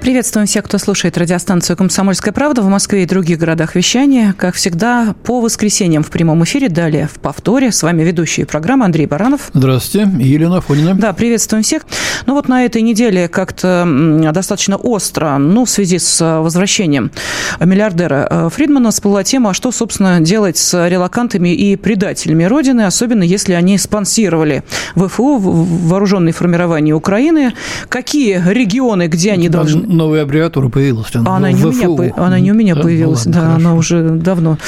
Приветствуем всех, кто слушает радиостанцию «Комсомольская правда» в Москве и других городах вещания. Как всегда, по воскресеньям в прямом эфире, далее в повторе. С вами ведущие программы Андрей Баранов. Здравствуйте. Елена Фонина. Да, приветствуем всех. Ну вот на этой неделе как-то достаточно остро, ну, в связи с возвращением миллиардера э, Фридмана всплыла тема, что, собственно, делать с релакантами и предателями Родины, особенно если они спонсировали ВФУ, вооруженные формирования Украины. Какие регионы, где они должны новая аббревиатура появилась. Она, она, не, у меня, она не у меня да? появилась, ну, ладно, да, хорошо. она уже давно.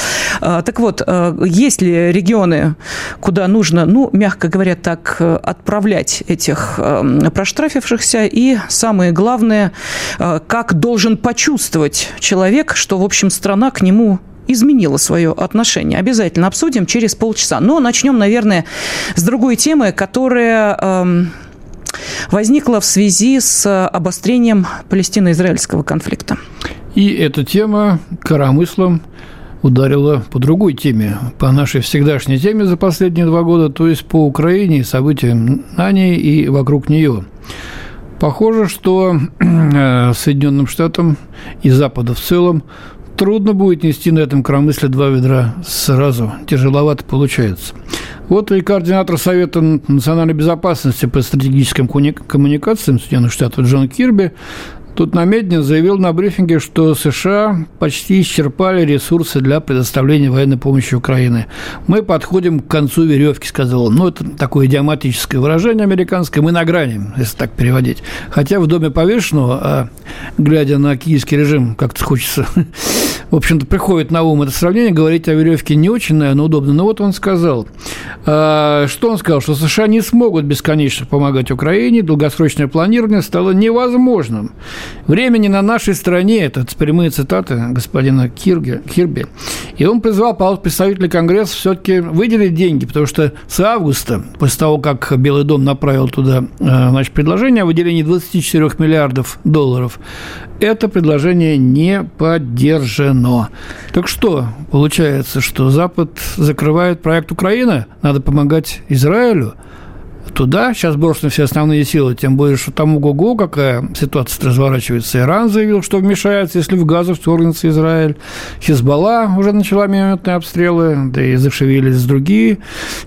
А, так вот, а, есть ли регионы, куда нужно, ну, мягко говоря, так, отправлять этих а, проштрафившихся? И самое главное, а, как должен почувствовать человек, что, в общем, страна к нему изменила свое отношение. Обязательно обсудим через полчаса. Но начнем, наверное, с другой темы, которая возникла в связи с обострением палестино-израильского конфликта. И эта тема коромыслом ударила по другой теме, по нашей всегдашней теме за последние два года, то есть по Украине событиям на ней и вокруг нее. Похоже, что э, Соединенным Штатам и Западу в целом трудно будет нести на этом коромысле два ведра сразу. Тяжеловато получается. Вот и координатор Совета национальной безопасности по стратегическим коммуникациям Соединенных Штатов Джон Кирби Тут намедни заявил на брифинге, что США почти исчерпали ресурсы для предоставления военной помощи Украине. Мы подходим к концу веревки, сказал он. Ну, это такое идиоматическое выражение американское. Мы на грани, если так переводить. Хотя в доме повешенного, а глядя на киевский режим, как-то хочется в общем-то, приходит на ум это сравнение, говорить о веревке не очень, наверное, удобно. Но вот он сказал, а, что он сказал, что США не смогут бесконечно помогать Украине, долгосрочное планирование стало невозможным. Времени на нашей стране, это прямые цитаты господина Кирги, Кирби, и он призвал представителей Конгресса все-таки выделить деньги, потому что с августа, после того, как Белый дом направил туда а, значит, предложение о выделении 24 миллиардов долларов, это предложение не поддержано. Так что, получается, что Запад закрывает проект Украины, надо помогать Израилю – туда. Сейчас брошены все основные силы, тем более, что там ого-го, какая ситуация разворачивается. Иран заявил, что вмешается, если в Газу вторгнется Израиль. Хизбалла уже начала минометные обстрелы, да и зашевелились другие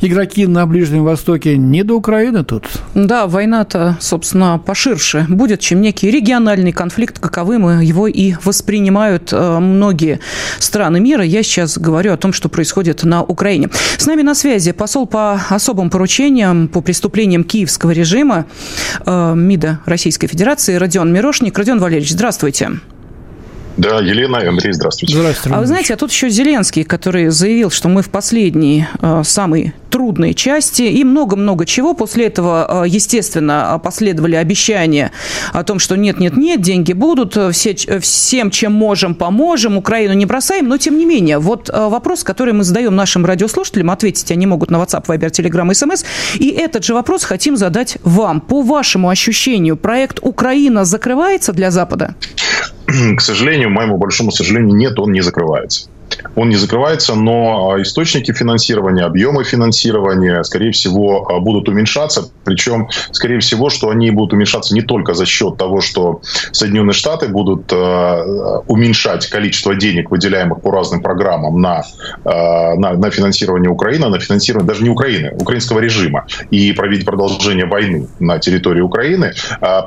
игроки на Ближнем Востоке. Не до Украины тут. Да, война-то, собственно, поширше будет, чем некий региональный конфликт, каковым его и воспринимают э, многие страны мира. Я сейчас говорю о том, что происходит на Украине. С нами на связи посол по особым поручениям по преступлениям выступлением киевского режима э, МИДа Российской Федерации Родион Мирошник. Родион Валерьевич, здравствуйте. Да, Елена и Андрей, здравствуйте. Здравствуйте. А вы знаете, а тут еще Зеленский, который заявил, что мы в последней, э, самой трудной части и много-много чего. После этого, э, естественно, последовали обещания о том, что нет-нет-нет, деньги будут, все, всем, чем можем, поможем, Украину не бросаем. Но, тем не менее, вот э, вопрос, который мы задаем нашим радиослушателям, ответить они могут на WhatsApp, Viber, Telegram, SMS. И этот же вопрос хотим задать вам. По вашему ощущению, проект «Украина» закрывается для Запада? к сожалению, моему большому сожалению, нет, он не закрывается. Он не закрывается, но а, источники финансирования, объемы финансирования, скорее всего, а, будут уменьшаться. Причем, скорее всего, что они будут уменьшаться не только за счет того, что Соединенные Штаты будут а, уменьшать количество денег, выделяемых по разным программам на, на, на финансирование Украины, на финансирование даже не Украины, украинского режима и проведение продолжение войны на территории Украины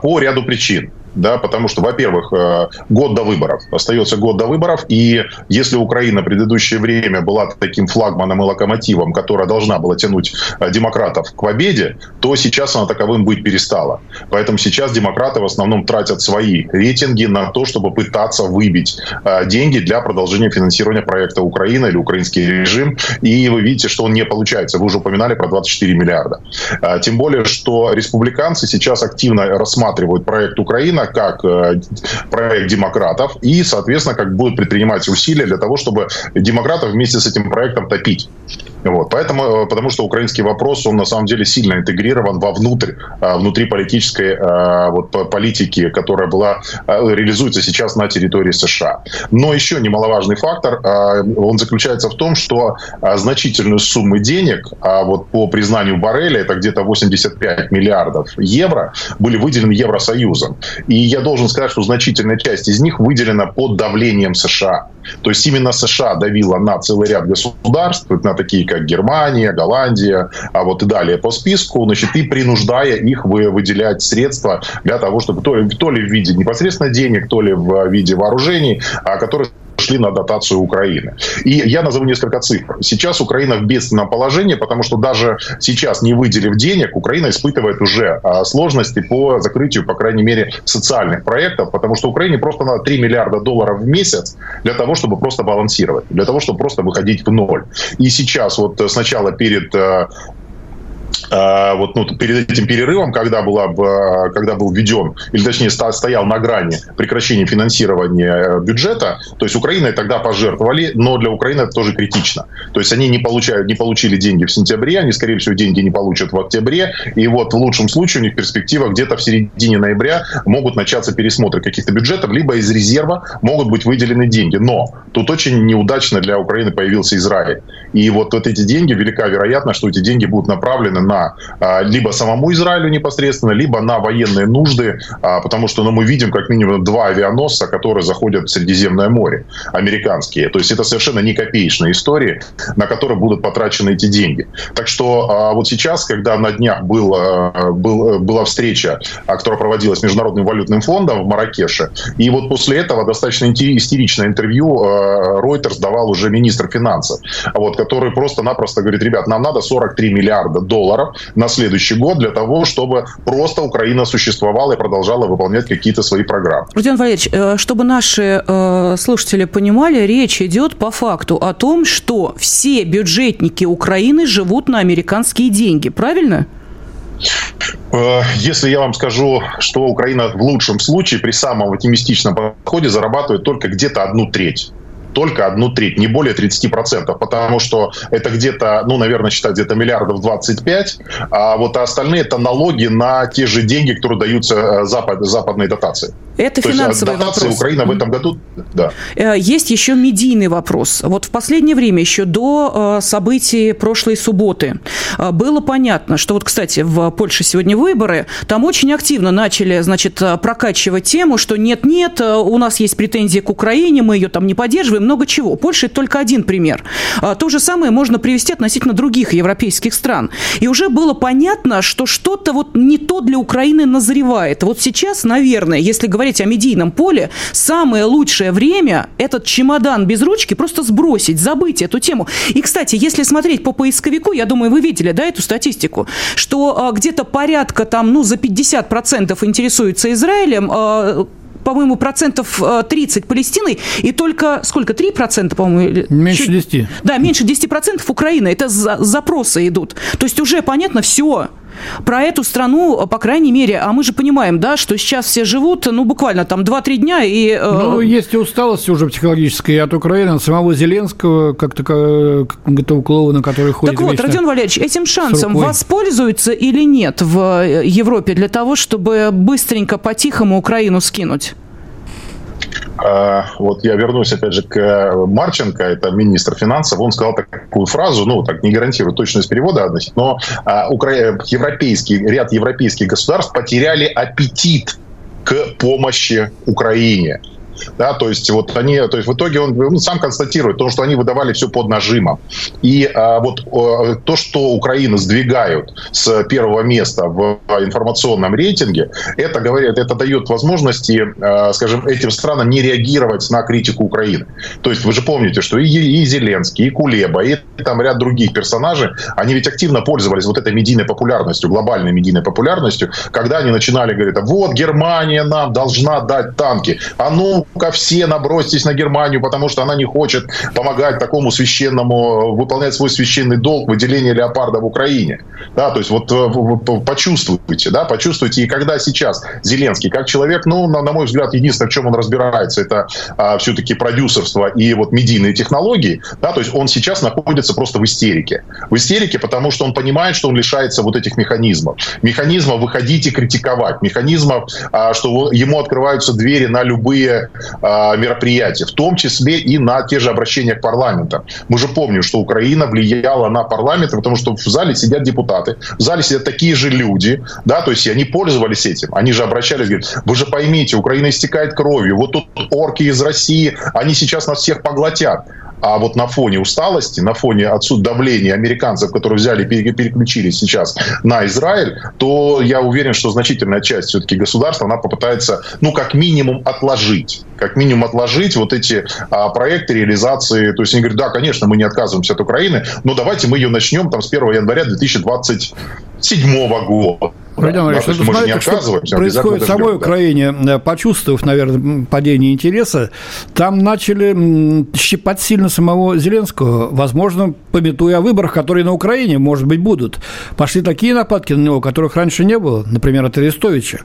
по ряду причин да, потому что, во-первых, э, год до выборов, остается год до выборов, и если Украина предыдущее время была таким флагманом и локомотивом, которая должна была тянуть э, демократов к победе, то сейчас она таковым быть перестала. Поэтому сейчас демократы в основном тратят свои рейтинги на то, чтобы пытаться выбить э, деньги для продолжения финансирования проекта Украина или украинский режим, и вы видите, что он не получается. Вы уже упоминали про 24 миллиарда. Тем более, что республиканцы сейчас активно рассматривают проект Украина как э, проект демократов, и, соответственно, как будут предпринимать усилия для того, чтобы демократов вместе с этим проектом топить. Вот, поэтому, э, потому что украинский вопрос, он на самом деле сильно интегрирован вовнутрь, э, внутри политической э, вот, политики, которая была, реализуется сейчас на территории США. Но еще немаловажный фактор, он заключается в том, что значительную сумму денег, вот по признанию Барреля, это где-то 85 миллиардов евро, были выделены Евросоюзом. И я должен сказать, что значительная часть из них выделена под давлением США. То есть именно США давила на целый ряд государств, на такие как Германия, Голландия, а вот и далее по списку, значит, и принуждая их выделять средства для того, чтобы то ли, то ли в виде непосредственно денег, то ли в виде вооружений, а которые шли на дотацию Украины. И я назову несколько цифр. Сейчас Украина в бедственном положении, потому что даже сейчас, не выделив денег, Украина испытывает уже а, сложности по закрытию, по крайней мере, социальных проектов, потому что Украине просто надо 3 миллиарда долларов в месяц для того, чтобы просто балансировать, для того, чтобы просто выходить в ноль. И сейчас вот сначала перед а, вот ну, перед этим перерывом, когда, была, когда был введен, или точнее стоял на грани прекращения финансирования э, бюджета, то есть Украиной тогда пожертвовали, но для Украины это тоже критично. То есть они не, получают, не получили деньги в сентябре, они, скорее всего, деньги не получат в октябре, и вот в лучшем случае у них перспектива где-то в середине ноября могут начаться пересмотры каких-то бюджетов, либо из резерва могут быть выделены деньги. Но тут очень неудачно для Украины появился Израиль. И вот, вот эти деньги, велика вероятность, что эти деньги будут направлены на а, либо самому Израилю непосредственно, либо на военные нужды, а, потому что ну, мы видим как минимум два авианосца, которые заходят в Средиземное море, американские. То есть это совершенно не копеечные истории, на которые будут потрачены эти деньги. Так что а, вот сейчас, когда на днях был, был, была встреча, которая проводилась Международным валютным фондом в Маракеше, и вот после этого достаточно истеричное интервью Reuters давал уже министр финансов, вот, который просто-напросто говорит, ребят, нам надо 43 миллиарда долларов на следующий год для того, чтобы просто Украина существовала и продолжала выполнять какие-то свои программы. Родион Валерьевич, э, чтобы наши э, слушатели понимали, речь идет по факту о том, что все бюджетники Украины живут на американские деньги, правильно? Э, если я вам скажу, что Украина в лучшем случае при самом оптимистичном подходе зарабатывает только где-то одну треть только одну треть, не более 30%, потому что это где-то, ну, наверное, считать где-то миллиардов 25, а вот остальные это налоги на те же деньги, которые даются э, запад, западной дотации. Это То финансовый есть, вопрос. Украина в этом году, да. Э, есть еще медийный вопрос. Вот в последнее время, еще до э, событий прошлой субботы, было понятно, что вот, кстати, в Польше сегодня выборы, там очень активно начали, значит, прокачивать тему, что нет-нет, у нас есть претензии к Украине, мы ее там не поддерживаем, много чего. Польша – это только один пример. То же самое можно привести относительно других европейских стран. И уже было понятно, что что-то вот не то для Украины назревает. Вот сейчас, наверное, если говорить о медийном поле, самое лучшее время этот чемодан без ручки просто сбросить, забыть эту тему. И, кстати, если смотреть по поисковику, я думаю, вы видели, да, эту статистику, что а, где-то порядка там, ну, за 50% интересуется Израилем, а, по-моему, процентов 30 э, Палестиной, и только сколько, 3 процента, по-моему? Меньше чуть, 10. Да, меньше 10 процентов Украина. Это за, запросы идут. То есть уже понятно все про эту страну, по крайней мере, а мы же понимаем, да, что сейчас все живут, ну, буквально там 2-3 дня и... Э... Ну, есть и усталость уже психологическая от Украины, от самого Зеленского, как такого этого клоуна, который ходит Так вот, Родион Валерьевич, этим шансом воспользуются или нет в э, Европе для того, чтобы быстренько, по-тихому Украину скинуть? А, вот я вернусь опять же к э, Марченко, это министр финансов, он сказал такую фразу, ну, так не гарантирую точность перевода, но а, европейский, ряд европейских государств потеряли аппетит к помощи Украине. Да, то есть вот они, то есть в итоге он ну, сам констатирует то, что они выдавали все под нажимом. И а, вот а, то, что Украину сдвигают с первого места в информационном рейтинге, это говорит, это дает возможности, а, скажем, этим странам не реагировать на критику Украины. То есть вы же помните, что и, и Зеленский, и Кулеба, и там ряд других персонажей, они ведь активно пользовались вот этой медийной популярностью, глобальной медийной популярностью, когда они начинали говорить, вот Германия нам должна дать танки, а ну ну-ка все набросьтесь на Германию, потому что она не хочет помогать такому священному, выполнять свой священный долг выделения леопарда в Украине. Да, то есть вот э, почувствуйте, да, почувствуйте. И когда сейчас Зеленский, как человек, ну, на, на мой взгляд, единственное, в чем он разбирается, это а, все-таки продюсерство и вот медийные технологии, да, то есть он сейчас находится просто в истерике. В истерике, потому что он понимает, что он лишается вот этих механизмов. Механизмов выходить и критиковать, механизмов, а, что ему открываются двери на любые а, мероприятия, в том числе и на те же обращения к парламентам. Мы же помним, что Украина влияла на парламент, потому что в зале сидят депутаты, в зале сидят такие же люди, да, то есть они пользовались этим, они же обращались, говорят, вы же поймите, Украина истекает кровью, вот тут орки из России, они сейчас нас всех поглотят. А вот на фоне усталости, на фоне отсюда давления американцев, которые взяли и переключились сейчас на Израиль, то я уверен, что значительная часть все-таки государства, она попытается, ну, как минимум, отложить. Как минимум отложить вот эти а, проекты реализации. То есть они говорят, да, конечно, мы не отказываемся от Украины, но давайте мы ее начнем там с 1 января 2027 года. Родион Ильич, да, ну, смотрите, что происходит в самой да. Украине, э, почувствовав, наверное, падение интереса, там начали щипать сильно самого Зеленского, возможно, пометуя о выборах, которые на Украине, может быть, будут. Пошли такие нападки на него, которых раньше не было, например, от Арестовича.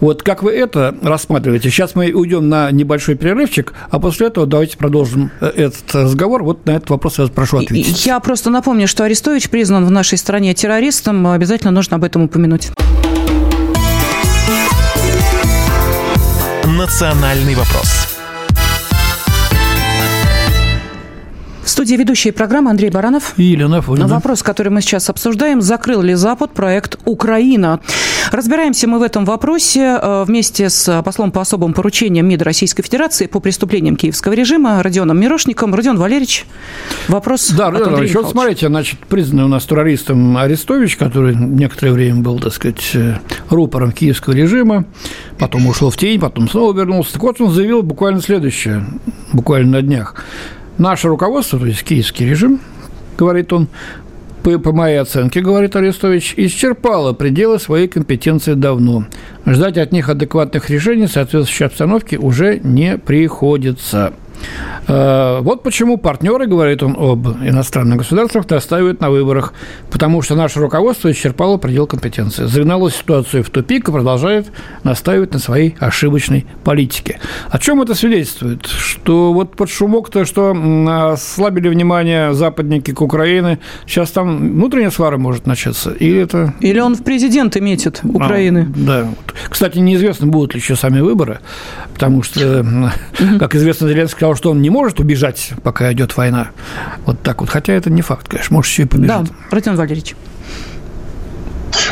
Вот как вы это рассматриваете? Сейчас мы уйдем на небольшой перерывчик, а после этого давайте продолжим э, этот разговор. Вот на этот вопрос я вас прошу ответить. Я просто напомню, что Арестович признан в нашей стране террористом. Обязательно нужно об этом упомянуть. «Национальный вопрос». В студии ведущие программы Андрей Баранов. И Елена Фонина. Вопрос, который мы сейчас обсуждаем, закрыл ли Запад проект «Украина». Разбираемся мы в этом вопросе э, вместе с послом по особым поручениям МИД Российской Федерации по преступлениям киевского режима Родионом Мирошником. Родион Валерьевич, вопрос Да, Родион Валерьевич, вот смотрите, значит, признанный у нас террористом Арестович, который некоторое время был, так сказать, э, рупором киевского режима, потом ушел в тень, потом снова вернулся. Так вот, он заявил буквально следующее, буквально на днях – Наше руководство, то есть киевский режим, говорит он, по, по моей оценке, говорит Арестович, исчерпало пределы своей компетенции давно. Ждать от них адекватных решений соответствующей обстановке уже не приходится. Э, вот почему партнеры, говорит он об иностранных государствах, настаивают на выборах, потому что наше руководство исчерпало предел компетенции, загнало ситуацию в тупик и продолжает настаивать на своей ошибочной политике. О чем это свидетельствует? Что вот под шумок-то, что ослабили внимание западники к Украине, сейчас там внутренняя свара может начаться? Или это... Или он в президенты метит Украины? А, да. Кстати, неизвестно, будут ли еще сами выборы, потому что, как известно, Зеленский сказал, что он не может убежать, пока идет война. Вот так вот. Хотя это не факт, конечно. Может, еще и побежит. Да, Родион Валерьевич.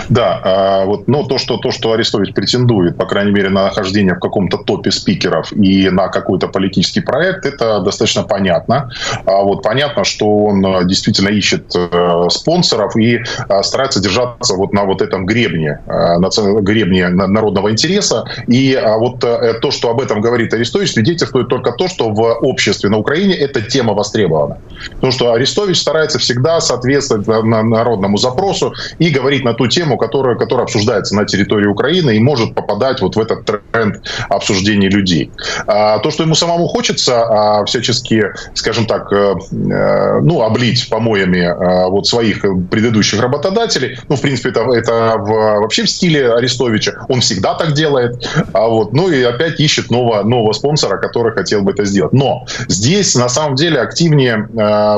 Да, а вот, но то что, то, что Арестович претендует, по крайней мере, на нахождение в каком-то топе спикеров и на какой-то политический проект, это достаточно понятно. А вот понятно, что он э, действительно ищет э, спонсоров и э, старается держаться вот на вот этом гребне, на гребне народного интереса. И вот то, что об этом говорит Арестович, свидетельствует только то, что в обществе на Украине эта тема востребована. Потому что Арестович старается всегда соответствовать народному запросу и говорить на ту тему, которая, которая обсуждается на территории Украины и может попадать вот в этот тренд обсуждения людей. А, то, что ему самому хочется а, всячески, скажем так, э, э, ну, облить помоями а, вот своих предыдущих работодателей, ну, в принципе, это, это в, вообще в стиле Арестовича, он всегда так делает, а вот, ну, и опять ищет нового, нового спонсора, который хотел бы это сделать. Но здесь, на самом деле, активнее,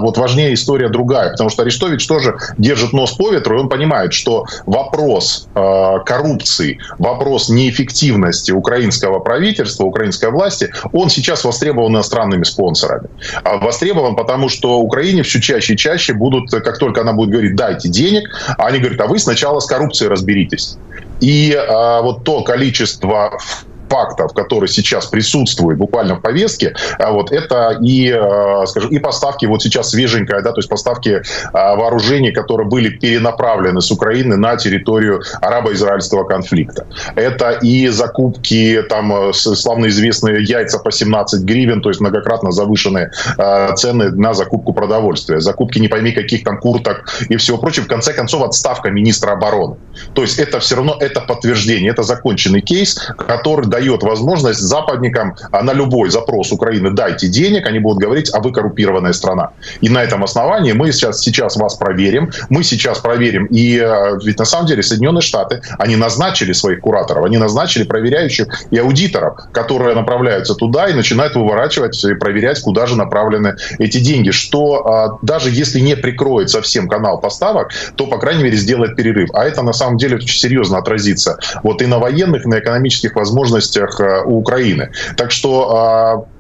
вот важнее история другая, потому что Арестович тоже держит нос по ветру, и он понимает, что вопрос э, коррупции, вопрос неэффективности украинского правительства, украинской власти, он сейчас востребован иностранными спонсорами. А востребован потому, что Украине все чаще и чаще будут, как только она будет говорить, дайте денег, они говорят, а вы сначала с коррупцией разберитесь. И а, вот то количество фактов, которые сейчас присутствуют буквально в повестке, а вот это и, э, скажем, и поставки, вот сейчас свеженькая, да, то есть поставки э, вооружений, которые были перенаправлены с Украины на территорию арабо-израильского конфликта. Это и закупки, там, э, славно известные яйца по 17 гривен, то есть многократно завышенные цены на закупку продовольствия, закупки не пойми каких там курток и всего прочего. В конце концов, отставка министра обороны. То есть это все равно это подтверждение, это законченный кейс, который дает возможность западникам а, на любой запрос Украины «дайте денег», они будут говорить, а вы коррумпированная страна. И на этом основании мы сейчас, сейчас вас проверим, мы сейчас проверим. И а, ведь на самом деле Соединенные Штаты, они назначили своих кураторов, они назначили проверяющих и аудиторов, которые направляются туда и начинают выворачивать и проверять, куда же направлены эти деньги. Что даже если не прикроет совсем канал поставок, то, по крайней мере, сделает перерыв. А это на самом деле серьезно отразится вот и на военных, и на экономических возможностях э, у Украины. Так что а,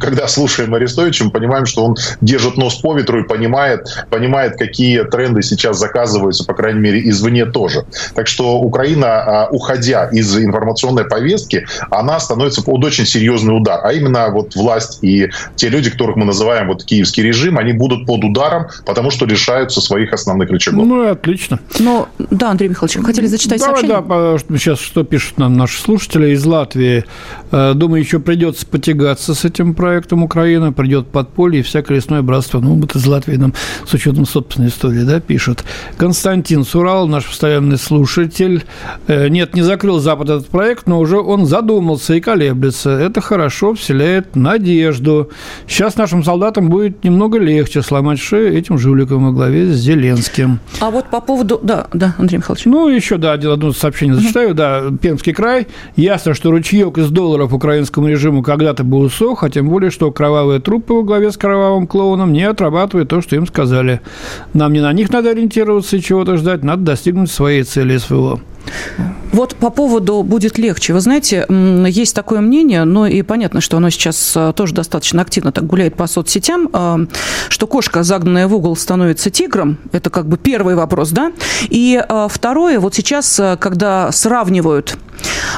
когда слушаем Арестовича, мы понимаем, что он держит нос по ветру и понимает, понимает, какие тренды сейчас заказываются, по крайней мере, извне тоже. Так что Украина, а, уходя из информационной повестки, она становится под очень серьезный удар. А именно вот власть и те люди, которых мы называем вот киевский режим, они будут под ударом, потому что лишаются своих основных рычагов. Ну, отлично. Ну, да, Андрей Михайлович, хотели зачитать Давай, сообщение? Да, сейчас что пишут нам наши слушатели из Латвии. Э, думаю, еще придется потягаться с этим проектом Украина, придет подполье и всякое лесное братство. Ну, вот из Латвии нам с учетом собственной истории, да, пишут. Константин Сурал, наш постоянный слушатель. Э, нет, не закрыл Запад этот проект, но уже он задумался и колеблется. Это хорошо, вселяет надежду. Сейчас нашим солдатам будет немного легче сломать шею этим жуликам во главе с Зеленским. А вот по поводу... Да, да, Андрей Михайлович. Ну, еще, да, одно сообщение зачитаю. Да, Пермский край. Ясно, что ручеек из долларов украинскому режиму когда-то был усох, а тем более, что кровавые трупы во главе с кровавым клоуном не отрабатывают то, что им сказали. Нам не на них надо ориентироваться и чего-то ждать, надо достигнуть своей цели СВО. Вот по поводу «будет легче». Вы знаете, есть такое мнение, но и понятно, что оно сейчас а, тоже достаточно активно так гуляет по соцсетям, а, что кошка, загнанная в угол, становится тигром. Это как бы первый вопрос, да? И а, второе, вот сейчас, когда сравнивают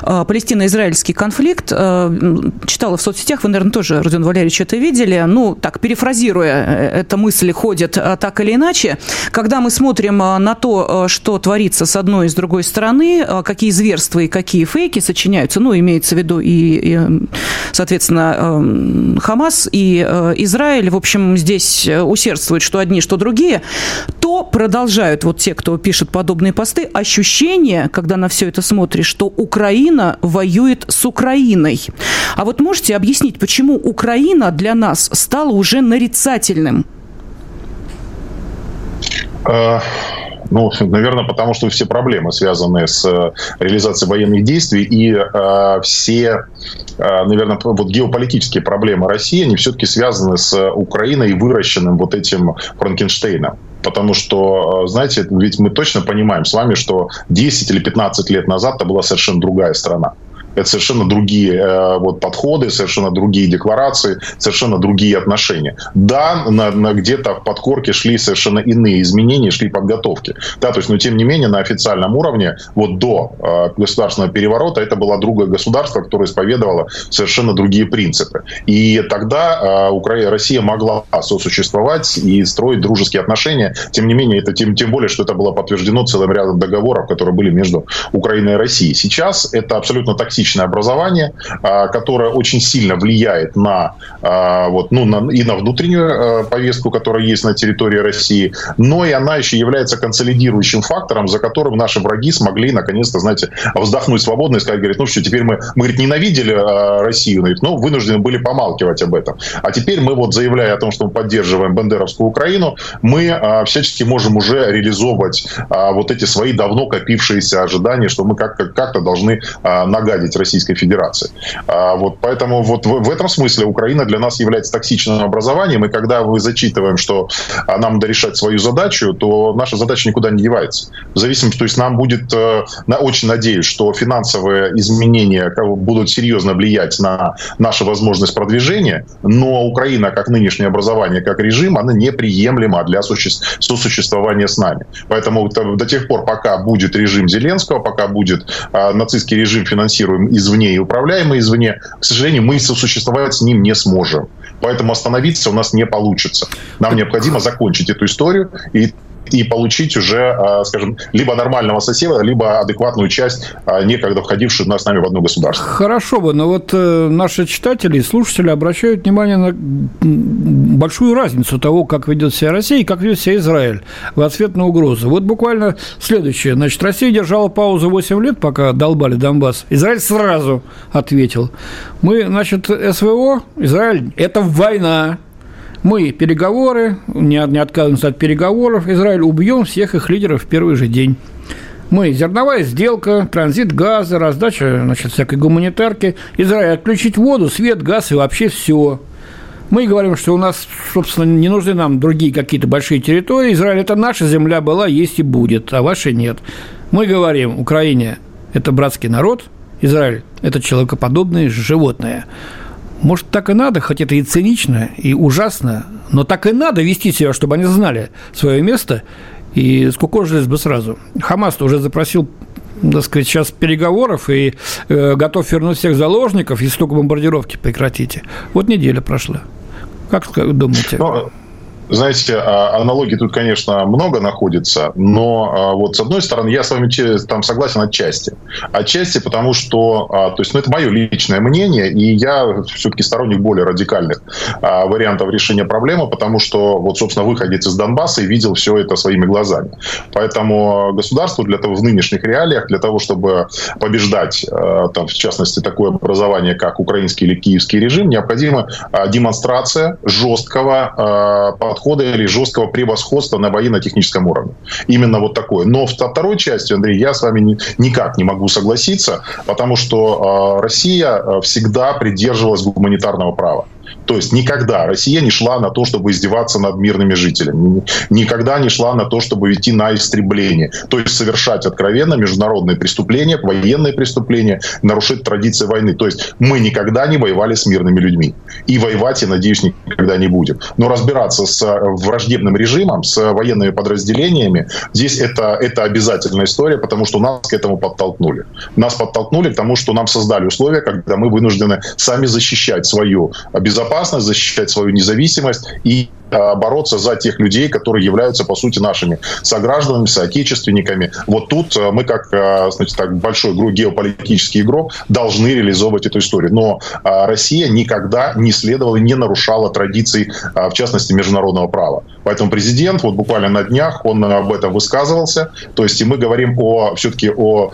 палестино-израильский конфликт, читала в соцсетях, вы, наверное, тоже, Родион Валерьевич, это видели, ну, так, перефразируя, э, эта мысль ходит так или иначе, когда мы смотрим на то, что творится с одной и с другой стороны, как какие зверства и какие фейки сочиняются, ну, имеется в виду и, и соответственно, эм, Хамас и э, Израиль, в общем, здесь э, усердствуют, что одни, что другие, то продолжают вот те, кто пишет подобные посты, ощущение, когда на все это смотришь, что Украина воюет с Украиной. А вот можете объяснить, почему Украина для нас стала уже нарицательным? Ну, наверное, потому что все проблемы, связанные с э, реализацией военных действий и э, все, э, наверное, вот геополитические проблемы России, они все-таки связаны с Украиной и выращенным вот этим Франкенштейном. Потому что, э, знаете, ведь мы точно понимаем с вами, что 10 или 15 лет назад это была совершенно другая страна. Это совершенно другие э, вот, подходы, совершенно другие декларации, совершенно другие отношения. Да, на, на где-то в подкорке шли совершенно иные изменения, шли подготовки. Да, то есть, но тем не менее на официальном уровне вот до э, государственного переворота это было другое государство, которое исповедовало совершенно другие принципы. И тогда э, Украина, Россия могла сосуществовать и строить дружеские отношения. Тем не менее, это тем, тем более, что это было подтверждено целым рядом договоров, которые были между Украиной и Россией. Сейчас это абсолютно токсично токсичное образование, а, которое очень сильно влияет на, а, вот, ну, на, и на внутреннюю а, повестку, которая есть на территории России, но и она еще является консолидирующим фактором, за которым наши враги смогли наконец-то, знаете, вздохнуть свободно и сказать, говорит, ну что, теперь мы, мы говорит, ненавидели Россию, но вынуждены были помалкивать об этом. А теперь мы вот, заявляя о том, что мы поддерживаем Бандеровскую Украину, мы всячески можем уже реализовывать вот эти свои давно копившиеся ожидания, что мы как- как-то должны нагадить быть Российской Федерации. А вот поэтому вот в, в этом смысле Украина для нас является токсичным образованием, и когда мы зачитываем, что а, нам надо решать свою задачу, то наша задача никуда не девается. В зависимости, то есть нам будет, э, на, очень надеюсь, что финансовые изменения будут серьезно влиять на нашу возможность продвижения, но Украина, как нынешнее образование, как режим, она неприемлема для сосуществования с нами. Поэтому до тех пор, пока будет режим Зеленского, пока будет а, нацистский режим финансируемый извне и управляемый извне, к сожалению, мы сосуществовать с ним не сможем. Поэтому остановиться у нас не получится. Нам необходимо закончить эту историю и и получить уже, скажем, либо нормального соседа, либо адекватную часть, некогда входившую с нами в одно государство. Хорошо бы, но вот э, наши читатели и слушатели обращают внимание на большую разницу того, как ведет себя Россия и как ведет себя Израиль в ответ на угрозу. Вот буквально следующее. Значит, Россия держала паузу 8 лет, пока долбали Донбасс. Израиль сразу ответил. Мы, значит, СВО, Израиль – это война. Мы переговоры, не, не отказываемся от переговоров. Израиль убьем всех их лидеров в первый же день. Мы зерновая сделка, транзит газа, раздача значит, всякой гуманитарки. Израиль отключить воду, свет, газ и вообще все. Мы говорим, что у нас, собственно, не нужны нам другие какие-то большие территории. Израиль – это наша земля была, есть и будет, а ваша нет. Мы говорим, Украине – это братский народ, Израиль – это человекоподобные животные. Может, так и надо, хоть это и цинично, и ужасно, но так и надо вести себя, чтобы они знали свое место и скукожились бы сразу. Хамас уже запросил так сказать, сейчас переговоров и э, готов вернуть всех заложников, если только бомбардировки прекратите. Вот неделя прошла. Как думаете? Ну, знаете, а, аналогий тут, конечно, много находится, но а, вот с одной стороны я с вами там согласен отчасти. Отчасти потому, что, а, то есть, ну, это мое личное мнение, и я все-таки сторонник более радикальных вариантов решения проблемы, потому что, вот, собственно, выходец из Донбасса и видел все это своими глазами. Поэтому государству для того, в нынешних реалиях, для того, чтобы побеждать, там, в частности, такое образование, как украинский или киевский режим, необходима демонстрация жесткого подхода подхода или жесткого превосходства на военно-техническом уровне. Именно вот такое. Но в второй части, Андрей, я с вами никак не могу согласиться, потому что а, Россия а, всегда придерживалась гуманитарного права. То есть никогда Россия не шла на то, чтобы издеваться над мирными жителями. Никогда не шла на то, чтобы идти на истребление. То есть совершать откровенно международные преступления, военные преступления, нарушить традиции войны. То есть мы никогда не воевали с мирными людьми. И воевать, я надеюсь, никогда не будем. Но разбираться с э, враждебным режимом, с военными подразделениями, здесь это, это обязательная история, потому что нас к этому подтолкнули. Нас подтолкнули к тому, что нам создали условия, когда мы вынуждены сами защищать свою безопасность безопасность, защищать свою независимость и а, бороться за тех людей, которые являются, по сути, нашими согражданами, соотечественниками. Вот тут а, мы, как а, значит, так, большой геополитический игрок, должны реализовывать эту историю. Но Россия никогда не следовала, не нарушала традиций, в частности, международного права. Поэтому президент, вот буквально на днях, он об этом высказывался. То есть и мы говорим о, все-таки о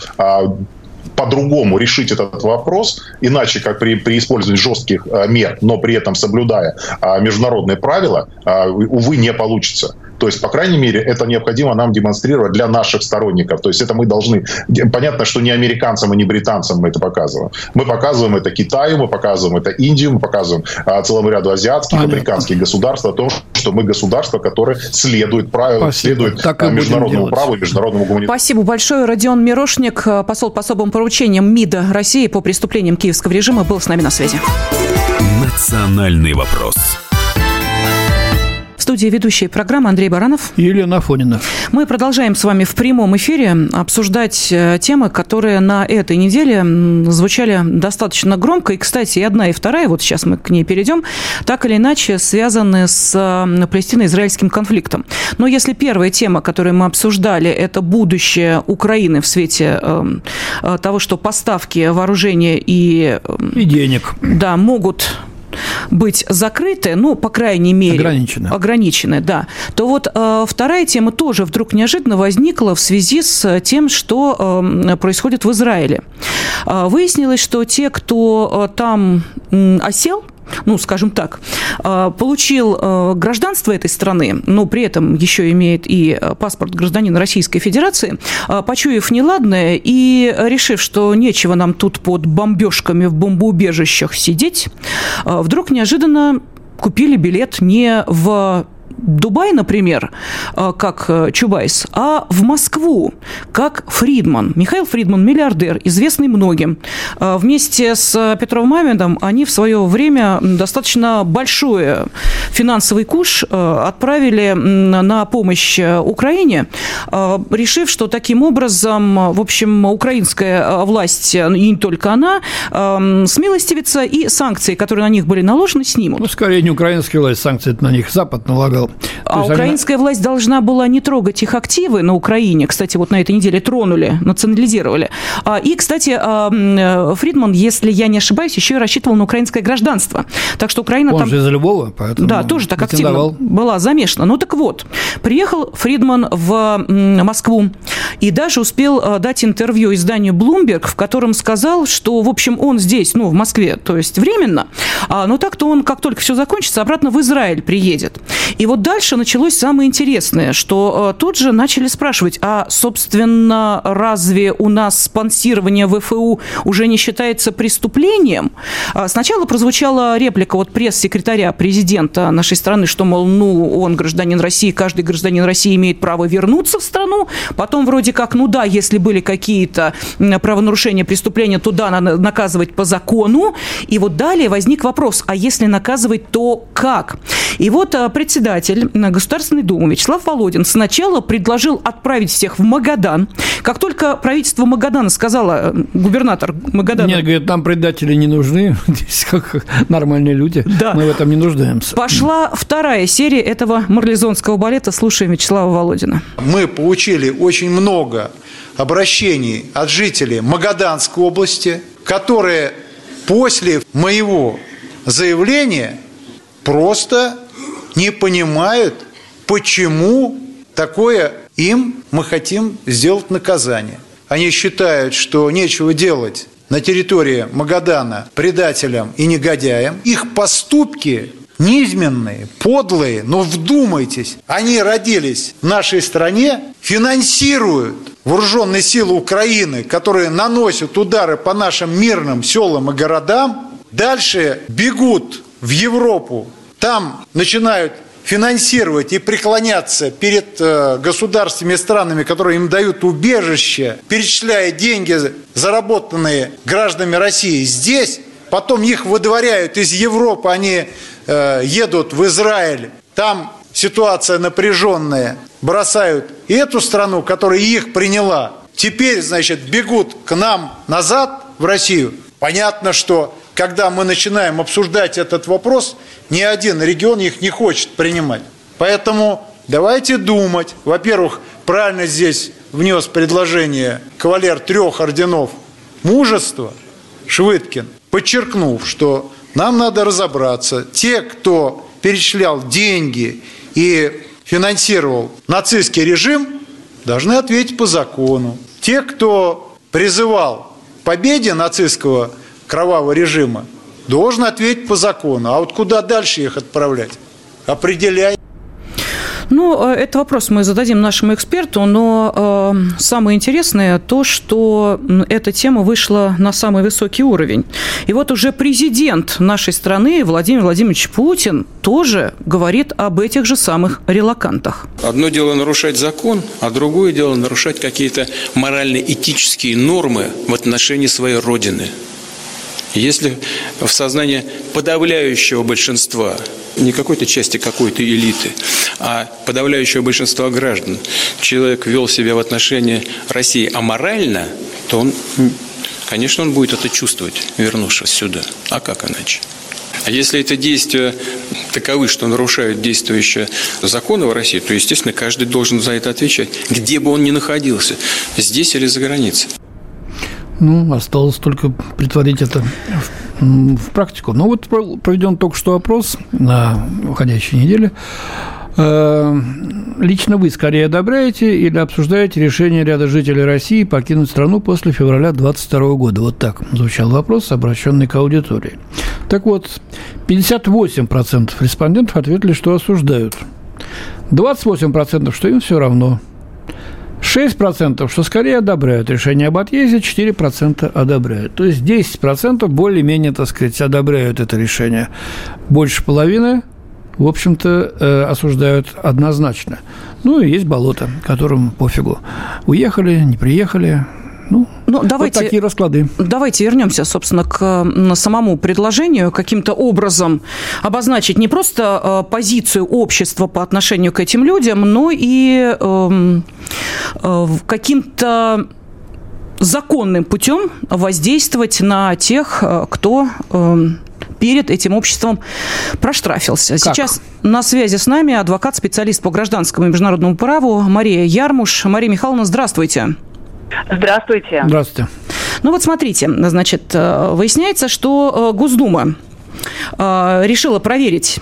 по-другому решить этот вопрос, иначе как при, при использовании жестких э, мер, но при этом соблюдая э, международные правила, э, увы, не получится. То есть, по крайней мере, это необходимо нам демонстрировать для наших сторонников. То есть это мы должны... Понятно, что не американцам и не британцам мы это показываем. Мы показываем это Китаю, мы показываем это Индию, мы показываем а, целому ряду азиатских, Понятно. африканских государств о том, что мы государство, которое следует правилам, следует так а, международному праву и международному гуманитарному. Спасибо большое. Родион Мирошник, посол по особым поручениям МИДа России по преступлениям киевского режима, был с нами на связи. Национальный вопрос студии ведущие программы Андрей Баранов и Елена Афонина. Мы продолжаем с вами в прямом эфире обсуждать э, темы, которые на этой неделе звучали достаточно громко. И, кстати, и одна, и вторая, вот сейчас мы к ней перейдем, так или иначе связаны с палестино-израильским конфликтом. Но если первая тема, которую мы обсуждали, это будущее Украины в свете эм, э, того, что поставки вооружения и... Эм, и денег. Да, могут быть закрыты, ну, по крайней мере... Ограничены. Ограничены, да. То вот э, вторая тема тоже вдруг неожиданно возникла в связи с тем, что э, происходит в Израиле. Э, выяснилось, что те, кто э, там э, осел, ну, скажем так, э, получил э, гражданство этой страны, но при этом еще имеет и э, паспорт гражданина Российской Федерации, почуяв неладное и решив, что нечего нам тут под бомбежками в бомбоубежищах сидеть, вдруг неожиданно купили билет не в Дубай, например, э, как э, Чубайс, а в Москву, как Фридман. Михаил Фридман, миллиардер, известный многим. Э, вместе с Петром Мамедом они в свое время достаточно большой финансовый куш отправили на помощь Украине, решив, что таким образом, в общем, украинская власть, и не только она, смилостивится и санкции, которые на них были наложены, снимут. Ну, скорее, не украинская власть, санкции на них Запад налагал. Well. А украинская они... власть должна была не трогать их активы на Украине. Кстати, вот на этой неделе тронули, национализировали. А, и, кстати, а, Фридман, если я не ошибаюсь, еще и рассчитывал на украинское гражданство. Так что Украина Он там... же из Львова, поэтому... Да, тоже так активно была замешана. Ну так вот, приехал Фридман в Москву и даже успел дать интервью изданию Bloomberg, в котором сказал, что, в общем, он здесь, ну, в Москве, то есть временно, но так-то он, как только все закончится, обратно в Израиль приедет. И вот дальше началось самое интересное, что э, тут же начали спрашивать, а, собственно, разве у нас спонсирование ВФУ уже не считается преступлением? А сначала прозвучала реплика вот пресс-секретаря президента нашей страны, что, мол, ну, он гражданин России, каждый гражданин России имеет право вернуться в страну. Потом вроде как, ну да, если были какие-то правонарушения, преступления, то да, надо наказывать по закону. И вот далее возник вопрос, а если наказывать, то как? И вот э, председатель Государственной Думы Вячеслав Володин сначала предложил отправить всех в Магадан. Как только правительство Магадана сказала, э, губернатор Магадана... Нет, говорит, нам предатели не нужны, здесь как нормальные люди, да. мы в этом не нуждаемся. Пошла вторая серия этого марлезонского балета. Слушаем Вячеслава Володина. Мы получили очень много обращений от жителей Магаданской области, которые после моего заявления просто не понимают, почему такое им мы хотим сделать наказание. Они считают, что нечего делать на территории Магадана предателям и негодяям. Их поступки низменные, подлые, но вдумайтесь, они родились в нашей стране, финансируют вооруженные силы Украины, которые наносят удары по нашим мирным селам и городам, дальше бегут в Европу, там начинают финансировать и преклоняться перед э, государствами и странами, которые им дают убежище, перечисляя деньги, заработанные гражданами России здесь, потом их выдворяют из Европы, они э, едут в Израиль, там ситуация напряженная, бросают и эту страну, которая их приняла, теперь, значит, бегут к нам назад в Россию. Понятно, что когда мы начинаем обсуждать этот вопрос, ни один регион их не хочет принимать. Поэтому давайте думать. Во-первых, правильно здесь внес предложение кавалер трех орденов мужества Швыдкин, подчеркнув, что нам надо разобраться. Те, кто перечислял деньги и финансировал нацистский режим, должны ответить по закону. Те, кто призывал победе нацистского кровавого режима, должен ответить по закону. А вот куда дальше их отправлять? Определяй. Ну, э, это вопрос мы зададим нашему эксперту, но э, самое интересное то, что эта тема вышла на самый высокий уровень. И вот уже президент нашей страны Владимир Владимирович Путин тоже говорит об этих же самых релакантах. Одно дело нарушать закон, а другое дело нарушать какие-то морально-этические нормы в отношении своей родины. Если в сознании подавляющего большинства, не какой-то части какой-то элиты, а подавляющего большинства граждан, человек вел себя в отношении России аморально, то он, конечно, он будет это чувствовать, вернувшись сюда. А как иначе? А если это действия таковы, что нарушают действующие законы в России, то, естественно, каждый должен за это отвечать, где бы он ни находился, здесь или за границей. Ну, осталось только притворить это в, в практику. Ну, вот проведен только что опрос на уходящей неделе. Э, лично вы скорее одобряете или обсуждаете решение ряда жителей России покинуть страну после февраля 2022 года? Вот так звучал вопрос, обращенный к аудитории. Так вот, 58% респондентов ответили, что осуждают. 28% что им все равно – 6%, что скорее одобряют решение об отъезде, 4% одобряют. То есть 10% более-менее, так сказать, одобряют это решение. Больше половины, в общем-то, э, осуждают однозначно. Ну, и есть болото, которым пофигу. Уехали, не приехали, ну, ну давайте, вот такие расклады. Давайте вернемся, собственно, к самому предложению, каким-то образом обозначить не просто э, позицию общества по отношению к этим людям, но и э, э, каким-то законным путем воздействовать на тех, э, кто э, перед этим обществом проштрафился. Как? Сейчас на связи с нами адвокат-специалист по гражданскому и международному праву Мария Ярмуш. Мария Михайловна, здравствуйте. Здравствуйте. Здравствуйте. Ну вот смотрите, значит, э, выясняется, что э, Госдума э, решила проверить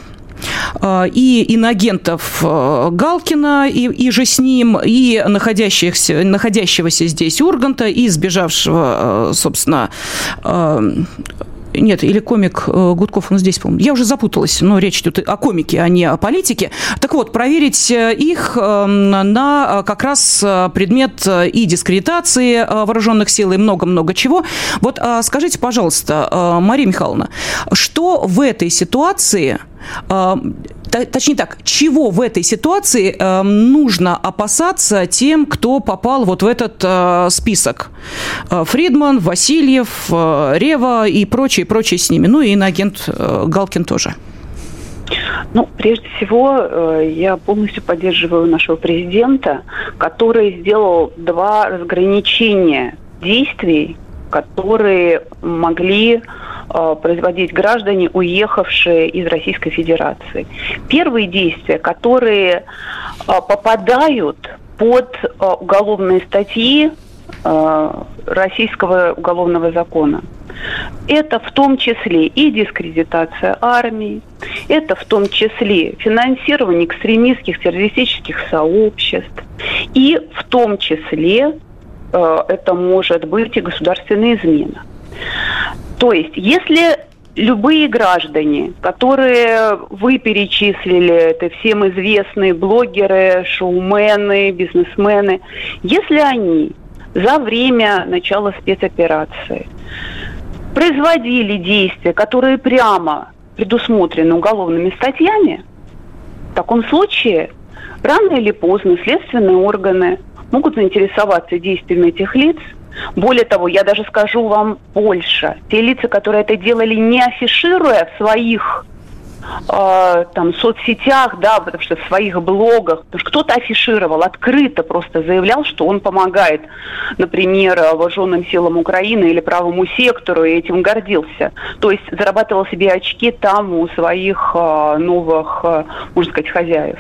и иноагентов Галкина, и, и же с ним, и находящихся, находящегося здесь Урганта, и сбежавшего, собственно, нет, или комик э, Гудков, он здесь, по-моему. Я уже запуталась, но речь идет о комике, а не о политике. Так вот, проверить э, их эм, на э, как раз предмет и дискредитации вооруженных сил, и много-много чего. Вот скажите, пожалуйста, Мария Михайловна, что в этой ситуации точнее так, чего в этой ситуации э, нужно опасаться тем, кто попал вот в этот э, список? Э, Фридман, Васильев, э, Рева и прочие, прочие с ними. Ну и иноагент э, Галкин тоже. Ну, прежде всего, э, я полностью поддерживаю нашего президента, который сделал два разграничения действий, которые могли производить граждане, уехавшие из Российской Федерации. Первые действия, которые э, попадают под э, уголовные статьи российского уголовного закона. Это в том числе и дискредитация армии, это в том числе финансирование экстремистских террористических сообществ, и в том числе это может быть и государственная измена. То есть, если любые граждане, которые вы перечислили, это всем известные блогеры, шоумены, бизнесмены, если они за время начала спецоперации производили действия, которые прямо предусмотрены уголовными статьями, в таком случае рано или поздно следственные органы могут заинтересоваться действиями этих лиц – более того, я даже скажу вам больше. Те лица, которые это делали, не афишируя в своих э, там, соцсетях, да, потому что в своих блогах, потому что кто-то афишировал, открыто просто заявлял, что он помогает, например, вооруженным силам Украины или правому сектору, и этим гордился. То есть зарабатывал себе очки там у своих э, новых, э, можно сказать, хозяев.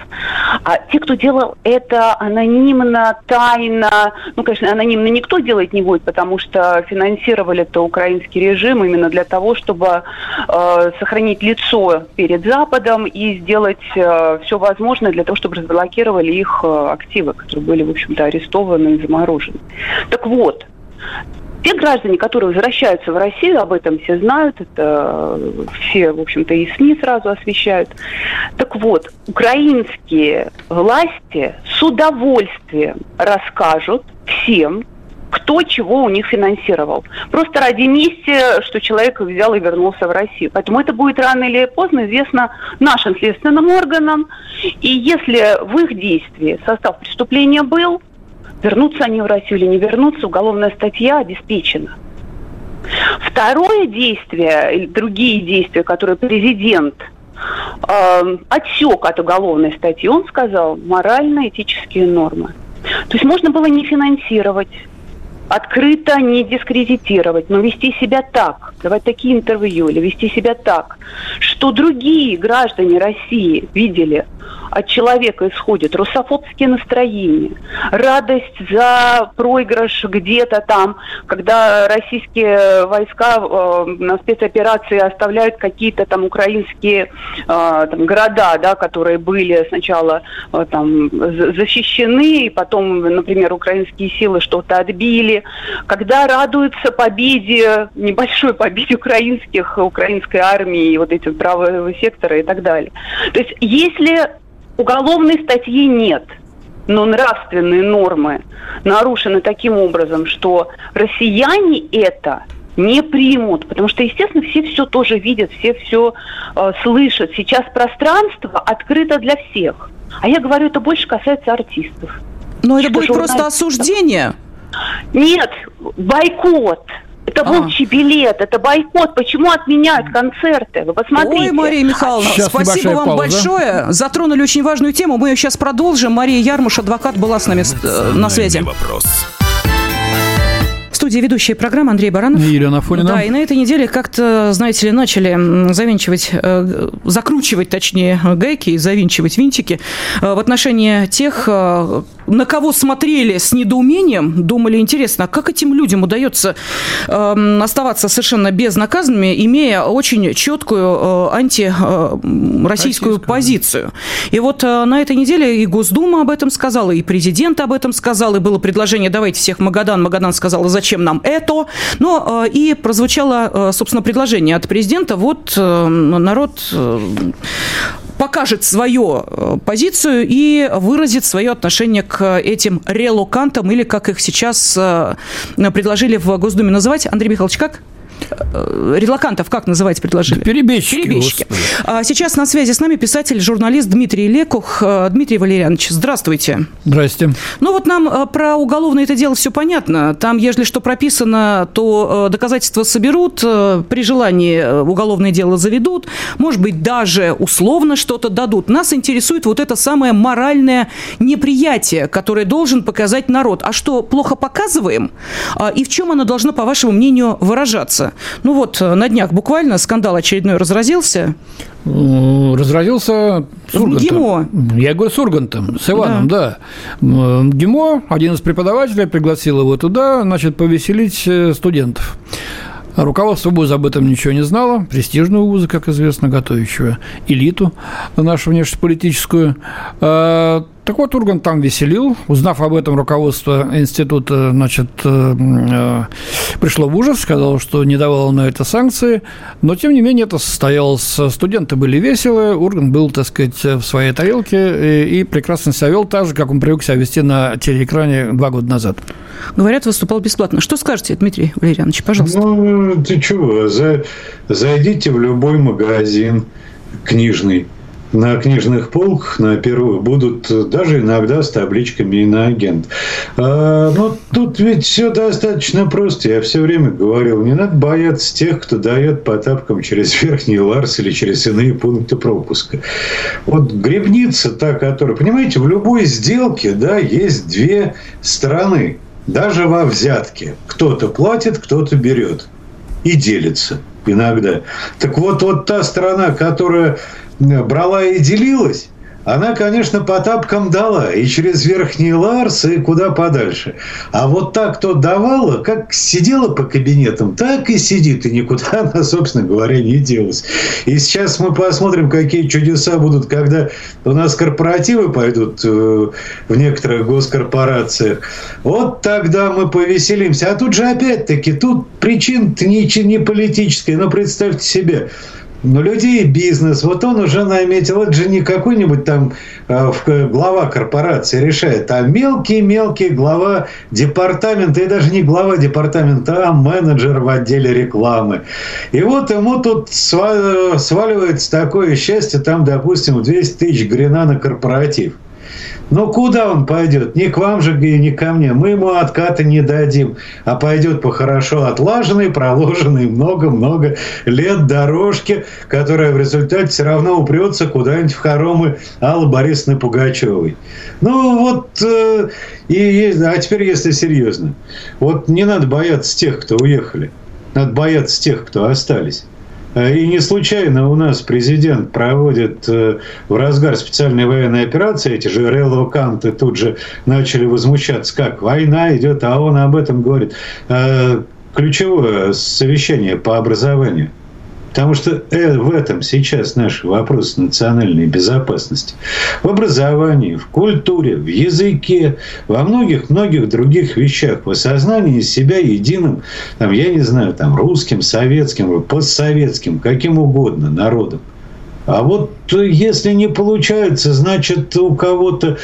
А те, кто делал это анонимно, тайно, ну, конечно, анонимно никто делать не будет, потому что финансировали это украинский режим именно для того, чтобы э, сохранить лицо перед перед Западом и сделать э, все возможное для того, чтобы разблокировали их э, активы, которые были, в общем-то, арестованы и заморожены. Так вот, те граждане, которые возвращаются в Россию, об этом все знают, это все, в общем-то, и СМИ сразу освещают. Так вот, украинские власти с удовольствием расскажут всем, кто чего у них финансировал. Просто ради мести, что человек взял и вернулся в Россию. Поэтому это будет рано или поздно известно нашим следственным органам. И если в их действии состав преступления был, вернутся они в Россию или не вернутся, уголовная статья обеспечена. Второе действие, другие действия, которые президент э, отсек от уголовной статьи, он сказал морально-этические нормы. То есть можно было не финансировать открыто не дискредитировать, но вести себя так, давать такие интервью или вести себя так, что другие граждане России видели, от человека исходит русофобские настроения, радость за проигрыш где-то там, когда российские войска э, на спецоперации оставляют какие-то там украинские э, там, города, да, которые были сначала э, там защищены, и потом, например, украинские силы что-то отбили, когда радуются победе, небольшой победе украинских, украинской армии, вот этих правого сектора и так далее. То есть если Уголовной статьи нет, но нравственные нормы нарушены таким образом, что россияне это не примут, потому что, естественно, все все тоже видят, все все э, слышат. Сейчас пространство открыто для всех. А я говорю, это больше касается артистов. Но это будет просто осуждение. Нет, бойкот. Это а. волчий билет, это бойкот. Почему отменяют концерты? Вы посмотрите. Ой, Мария Михайловна, сейчас спасибо вам пауза. большое. Затронули очень важную тему. Мы ее сейчас продолжим. Мария Ярмуш, адвокат, была с нами э, на связи. Вопрос студии ведущая программа Андрей Баранов. И Елена Афонина. Да, и на этой неделе как-то, знаете ли, начали завинчивать, э, закручивать, точнее, гайки и завинчивать винтики э, в отношении тех, э, на кого смотрели с недоумением, думали, интересно, а как этим людям удается оставаться совершенно безнаказанными, имея очень четкую антироссийскую позицию. И вот на этой неделе и Госдума об этом сказала, и президент об этом сказал, и было предложение, давайте всех в Магадан. Магадан сказал, зачем нам это? Но и прозвучало, собственно, предложение от президента, вот народ покажет свою э, позицию и выразит свое отношение к этим релокантам, или как их сейчас э, предложили в Госдуме называть. Андрей Михайлович, как? Э, релакантов, как называть предложили? Перебежчики. Перебежчики. А сейчас на связи с нами писатель, журналист Дмитрий Лекух. Э, Дмитрий Валерьянович, здравствуйте. Здрасте. Ну вот нам э, про уголовное это дело все понятно. Там, если что прописано, то доказательства соберут, при желании уголовное дело заведут, может быть, даже условно что-то дадут. Нас интересует вот это самое моральное неприятие, которое должен показать народ. А что, плохо показываем? А, и в чем оно должно, по вашему мнению, выражаться? Ну вот, э, на днях буквально скандал очередной разразился. Разразился с Ургантом. ГИМО. Я говорю с Ургантом, с Иваном, да. да. ГИМО, один из преподавателей пригласил его туда, значит, повеселить э, студентов. Руководство вуза об этом ничего не знало, престижного вуза, как известно, готовящего элиту нашу внешнеполитическую. Так вот, Ургант там веселил. Узнав об этом, руководство института, значит, э, э, пришло в ужас, сказало, что не давало на это санкции. Но, тем не менее, это состоялось. Студенты были веселы, Ургант был, так сказать, в своей тарелке и, и прекрасно себя вел так же, как он привык себя вести на телеэкране два года назад. Говорят, выступал бесплатно. Что скажете, Дмитрий Валерьянович, пожалуйста? Ну, ты чего, за, зайдите в любой магазин книжный, на книжных полках на первых будут даже иногда с табличками «Иноагент». А, но тут ведь все достаточно просто. Я все время говорил, не надо бояться тех, кто дает по тапкам через Верхний Ларс или через иные пункты пропуска. Вот грибница та, которая... Понимаете, в любой сделке да, есть две стороны. Даже во взятке. Кто-то платит, кто-то берет. И делится иногда. Так вот, вот та страна, которая брала и делилась, она, конечно, по тапкам дала и через верхний Ларс, и куда подальше. А вот так, кто давала, как сидела по кабинетам, так и сидит, и никуда она, собственно говоря, не делась. И сейчас мы посмотрим, какие чудеса будут, когда у нас корпоративы пойдут э, в некоторых госкорпорациях. Вот тогда мы повеселимся. А тут же опять-таки, тут причин не, не политическая, но представьте себе, но людей бизнес, вот он уже наметил, это же не какой-нибудь там э, глава корпорации решает, а мелкий-мелкий глава департамента, и даже не глава департамента, а менеджер в отделе рекламы. И вот ему тут сваливается такое счастье, там, допустим, 200 тысяч грина на корпоратив. Но куда он пойдет? Не к вам же не ко мне. Мы ему отката не дадим. А пойдет по хорошо отлаженной, проложенной много-много лет дорожке, которая в результате все равно упрется куда-нибудь в хоромы Аллы Борисовны Пугачевой. Ну вот, э, и, а теперь если серьезно. Вот не надо бояться тех, кто уехали. Надо бояться тех, кто остались. Э, и не случайно у нас президент проводит э, в разгар специальной военной операции, эти же релоканты тут же начали возмущаться, как война идет, а он об этом говорит. Э, ключевое совещание по образованию – Потому что э, в этом сейчас наш вопрос национальной безопасности. В образовании, в культуре, в языке, во многих-многих других вещах, в осознании себя единым, там, я не знаю, там, русским, советским, постсоветским, каким угодно народом. А вот если не получается, значит, у кого-то...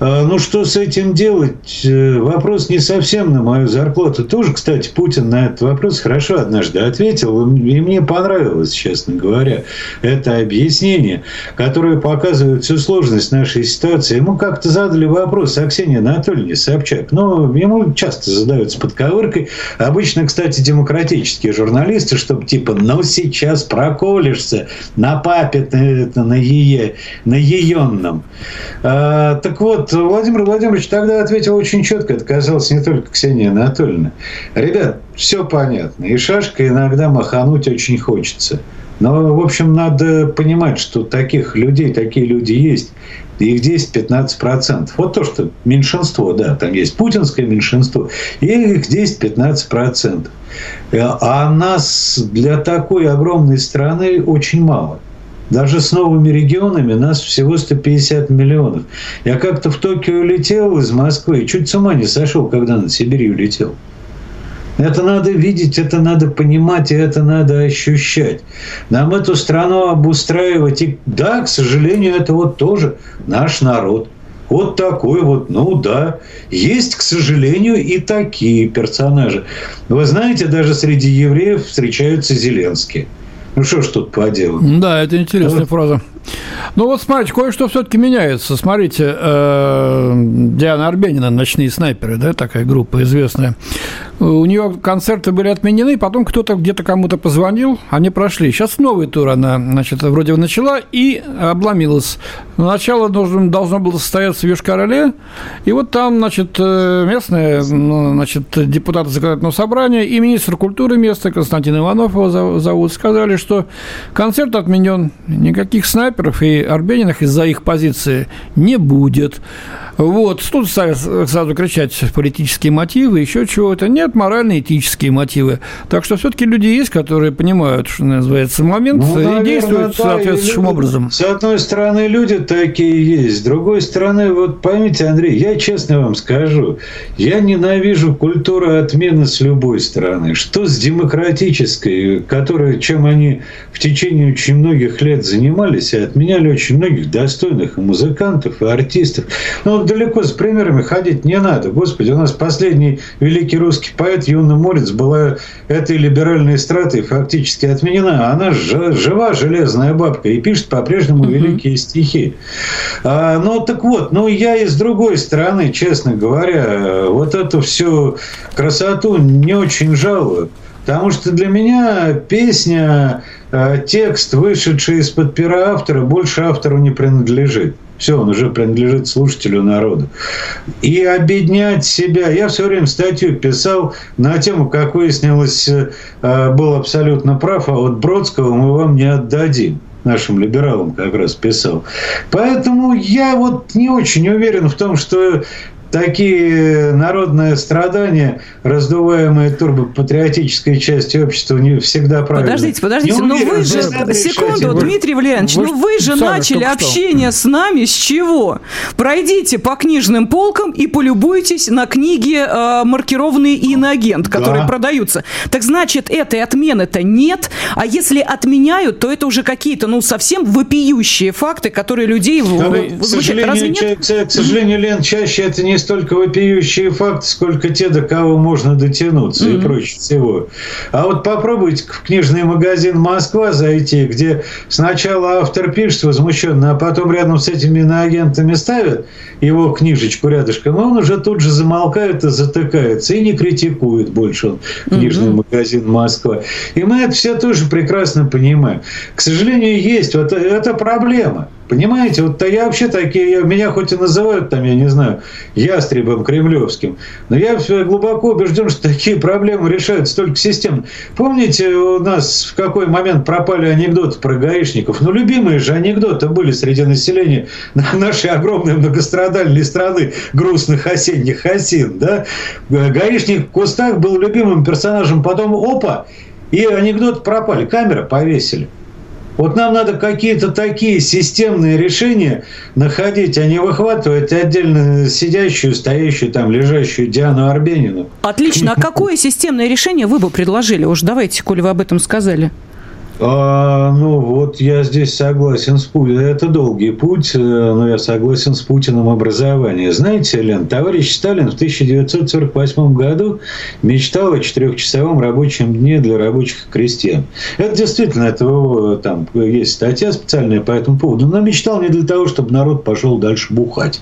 А, ну, что с этим делать? Э, вопрос не совсем на мою зарплату. Тоже, кстати, Путин на этот вопрос хорошо однажды ответил. И мне понравилось, честно говоря, это объяснение, которое показывает всю сложность нашей ситуации. Ему как-то задали вопрос Аксении Анатольевне Собчак. Но ему часто задают с подковыркой. Обычно, кстати, демократические журналисты, чтобы типа, ну, сейчас проколешься, на папе это, это на, ее, на еенном. А, так вот, Владимир Владимирович тогда ответил очень четко, это казалось не только Ксения Анатольевна. Ребят, все понятно, и шашкой иногда махануть очень хочется. Но, в общем, надо понимать, что таких людей, такие люди есть их 10-15%. Вот то, что меньшинство, да, там есть путинское меньшинство, и их 10-15%. А нас для такой огромной страны очень мало. Даже с новыми регионами нас всего 150 миллионов. Я как-то в Токио летел из Москвы и чуть с ума не сошел, когда над Сибирью летел. Это надо видеть, это надо понимать, и это надо ощущать. Нам эту страну обустраивать. И да, к сожалению, это вот тоже наш народ. Вот такой вот, ну да. Есть, к сожалению, и такие персонажи. Вы знаете, даже среди евреев встречаются Зеленские. Ну что ж тут поделать? Да, это интересная вот. фраза. Ну вот смотрите, кое-что все-таки меняется. Смотрите, э, Диана Арбенина, «Ночные снайперы», да, такая группа известная. У нее концерты были отменены, потом кто-то где-то кому-то позвонил, они прошли. Сейчас новый тур она, значит, вроде начала и обломилась. Начало должно, должно было состояться в Йошкар-Оле, и вот там, значит, э, местные, ну, значит, депутаты законодательного собрания и министр культуры места Константин Иванов его зовут, сказали, что концерт отменен, никаких снайперов и Арбениных из-за их позиции не будет. Вот, тут сразу кричать политические мотивы, еще чего-то. Нет, морально-этические мотивы. Так что все-таки люди есть, которые понимают, что называется, момент ну, и наверное, действуют да, соответствующим люди, образом. С одной стороны, люди такие есть. С другой стороны, вот поймите, Андрей, я честно вам скажу, я ненавижу культуру отмены с любой стороны. Что с демократической, которая, чем они в течение очень многих лет занимались и отменяли очень многих достойных и музыкантов, и артистов. Ну, далеко с примерами ходить не надо. Господи, у нас последний великий русский поэт Юна Морец была этой либеральной стратой фактически отменена. Она жива, железная бабка, и пишет по-прежнему угу. великие стихи. А, ну, так вот, ну, я и с другой стороны, честно говоря, вот эту всю красоту не очень жалую. Потому что для меня песня, э, текст, вышедший из-под пера автора, больше автору не принадлежит. Все, он уже принадлежит слушателю народу. И объединять себя. Я все время статью писал на тему, как выяснилось, э, был абсолютно прав, а вот Бродского мы вам не отдадим нашим либералам как раз писал. Поэтому я вот не очень уверен в том, что такие народные страдания, раздуваемые турбопатриотической частью общества, не всегда правильно. Подождите, подождите, но ну вы же, секунду, вы, Дмитрий Валерьянович, вы, ну вы же начали общение с нами с чего? Пройдите по книжным полкам и полюбуйтесь на книги, э, маркированные иноагент, которые да. продаются. Так значит, этой отмены-то нет, а если отменяют, то это уже какие-то, ну, совсем вопиющие факты, которые людей... Да, к, сожалению, Разве нет? к сожалению, Лен, чаще это не столько вопиющие факты, сколько те, до кого можно дотянуться mm-hmm. и прочее всего. А вот попробуйте в книжный магазин «Москва» зайти, где сначала автор пишет возмущенно, а потом рядом с этими иноагентами ставят его книжечку рядышком, и он уже тут же замолкает и затыкается, и не критикует больше он книжный mm-hmm. магазин «Москва». И мы это все тоже прекрасно понимаем. К сожалению, есть. Вот это проблема. Понимаете, вот я вообще такие, меня хоть и называют там, я не знаю, ястребом кремлевским, но я глубоко убежден, что такие проблемы решаются только системно. Помните, у нас в какой момент пропали анекдоты про гаишников? Ну, любимые же анекдоты были среди населения нашей огромной многострадальной страны грустных осенних осин, да? Гаишник в кустах был любимым персонажем, потом опа, и анекдоты пропали, камера повесили. Вот нам надо какие-то такие системные решения находить, а не выхватывать отдельно сидящую, стоящую там, лежащую Диану Арбенину. Отлично. А какое системное решение вы бы предложили? Уж давайте, коли вы об этом сказали. А, ну, вот я здесь согласен с Путиным. Это долгий путь, э, но я согласен с Путиным образование. Знаете, Лен, товарищ Сталин в 1948 году мечтал о четырехчасовом рабочем дне для рабочих крестьян. Это действительно, это там есть статья специальная по этому поводу. Но мечтал не для того, чтобы народ пошел дальше бухать.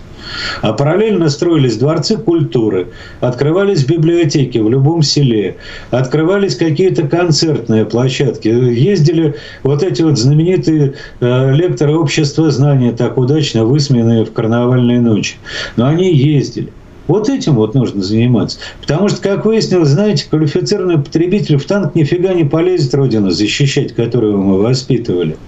А параллельно строились дворцы культуры, открывались библиотеки в любом селе, открывались какие-то концертные площадки, ездили вот эти вот знаменитые э, лекторы общества знания, так удачно высменные в карнавальные ночи. Но они ездили. Вот этим вот нужно заниматься. Потому что, как выяснилось, знаете, квалифицированный потребитель в танк нифига не полезет Родину защищать, которую мы воспитывали.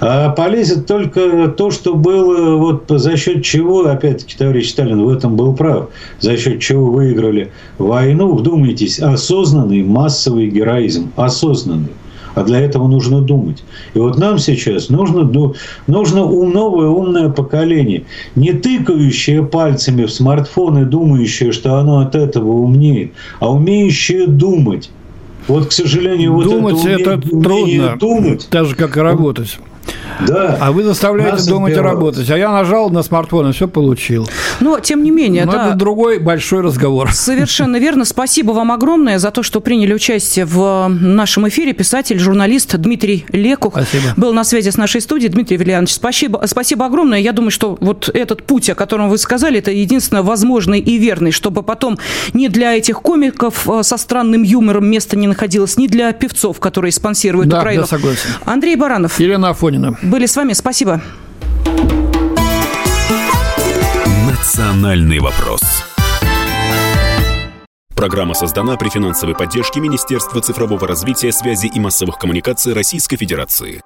А полезет только то, что было, вот за счет чего, опять-таки, товарищ Сталин в этом был прав, за счет чего выиграли войну, вдумайтесь, осознанный массовый героизм, осознанный. А для этого нужно думать. И вот нам сейчас нужно, нужно новое умное поколение, не тыкающее пальцами в смартфон и думающее, что оно от этого умнеет, а умеющее думать. Вот, к сожалению, вот думать это, это трудно, думать, так же как и работать. Да. А вы заставляете думать и работать. А я нажал на смартфон и все получил. Но, тем не менее, Но да. это другой большой разговор. Совершенно верно. Спасибо вам огромное за то, что приняли участие в нашем эфире. Писатель, журналист Дмитрий Лекух спасибо. был на связи с нашей студией. Дмитрий Вильянович, спасибо, спасибо огромное. Я думаю, что вот этот путь, о котором вы сказали, это единственно возможный и верный, чтобы потом ни для этих комиков э, со странным юмором места не находилось, ни для певцов, которые спонсируют да, Украину. Да, согласен. Андрей Баранов. Елена Афонина были с вами. Спасибо. Национальный вопрос. Программа создана при финансовой поддержке Министерства цифрового развития, связи и массовых коммуникаций Российской Федерации.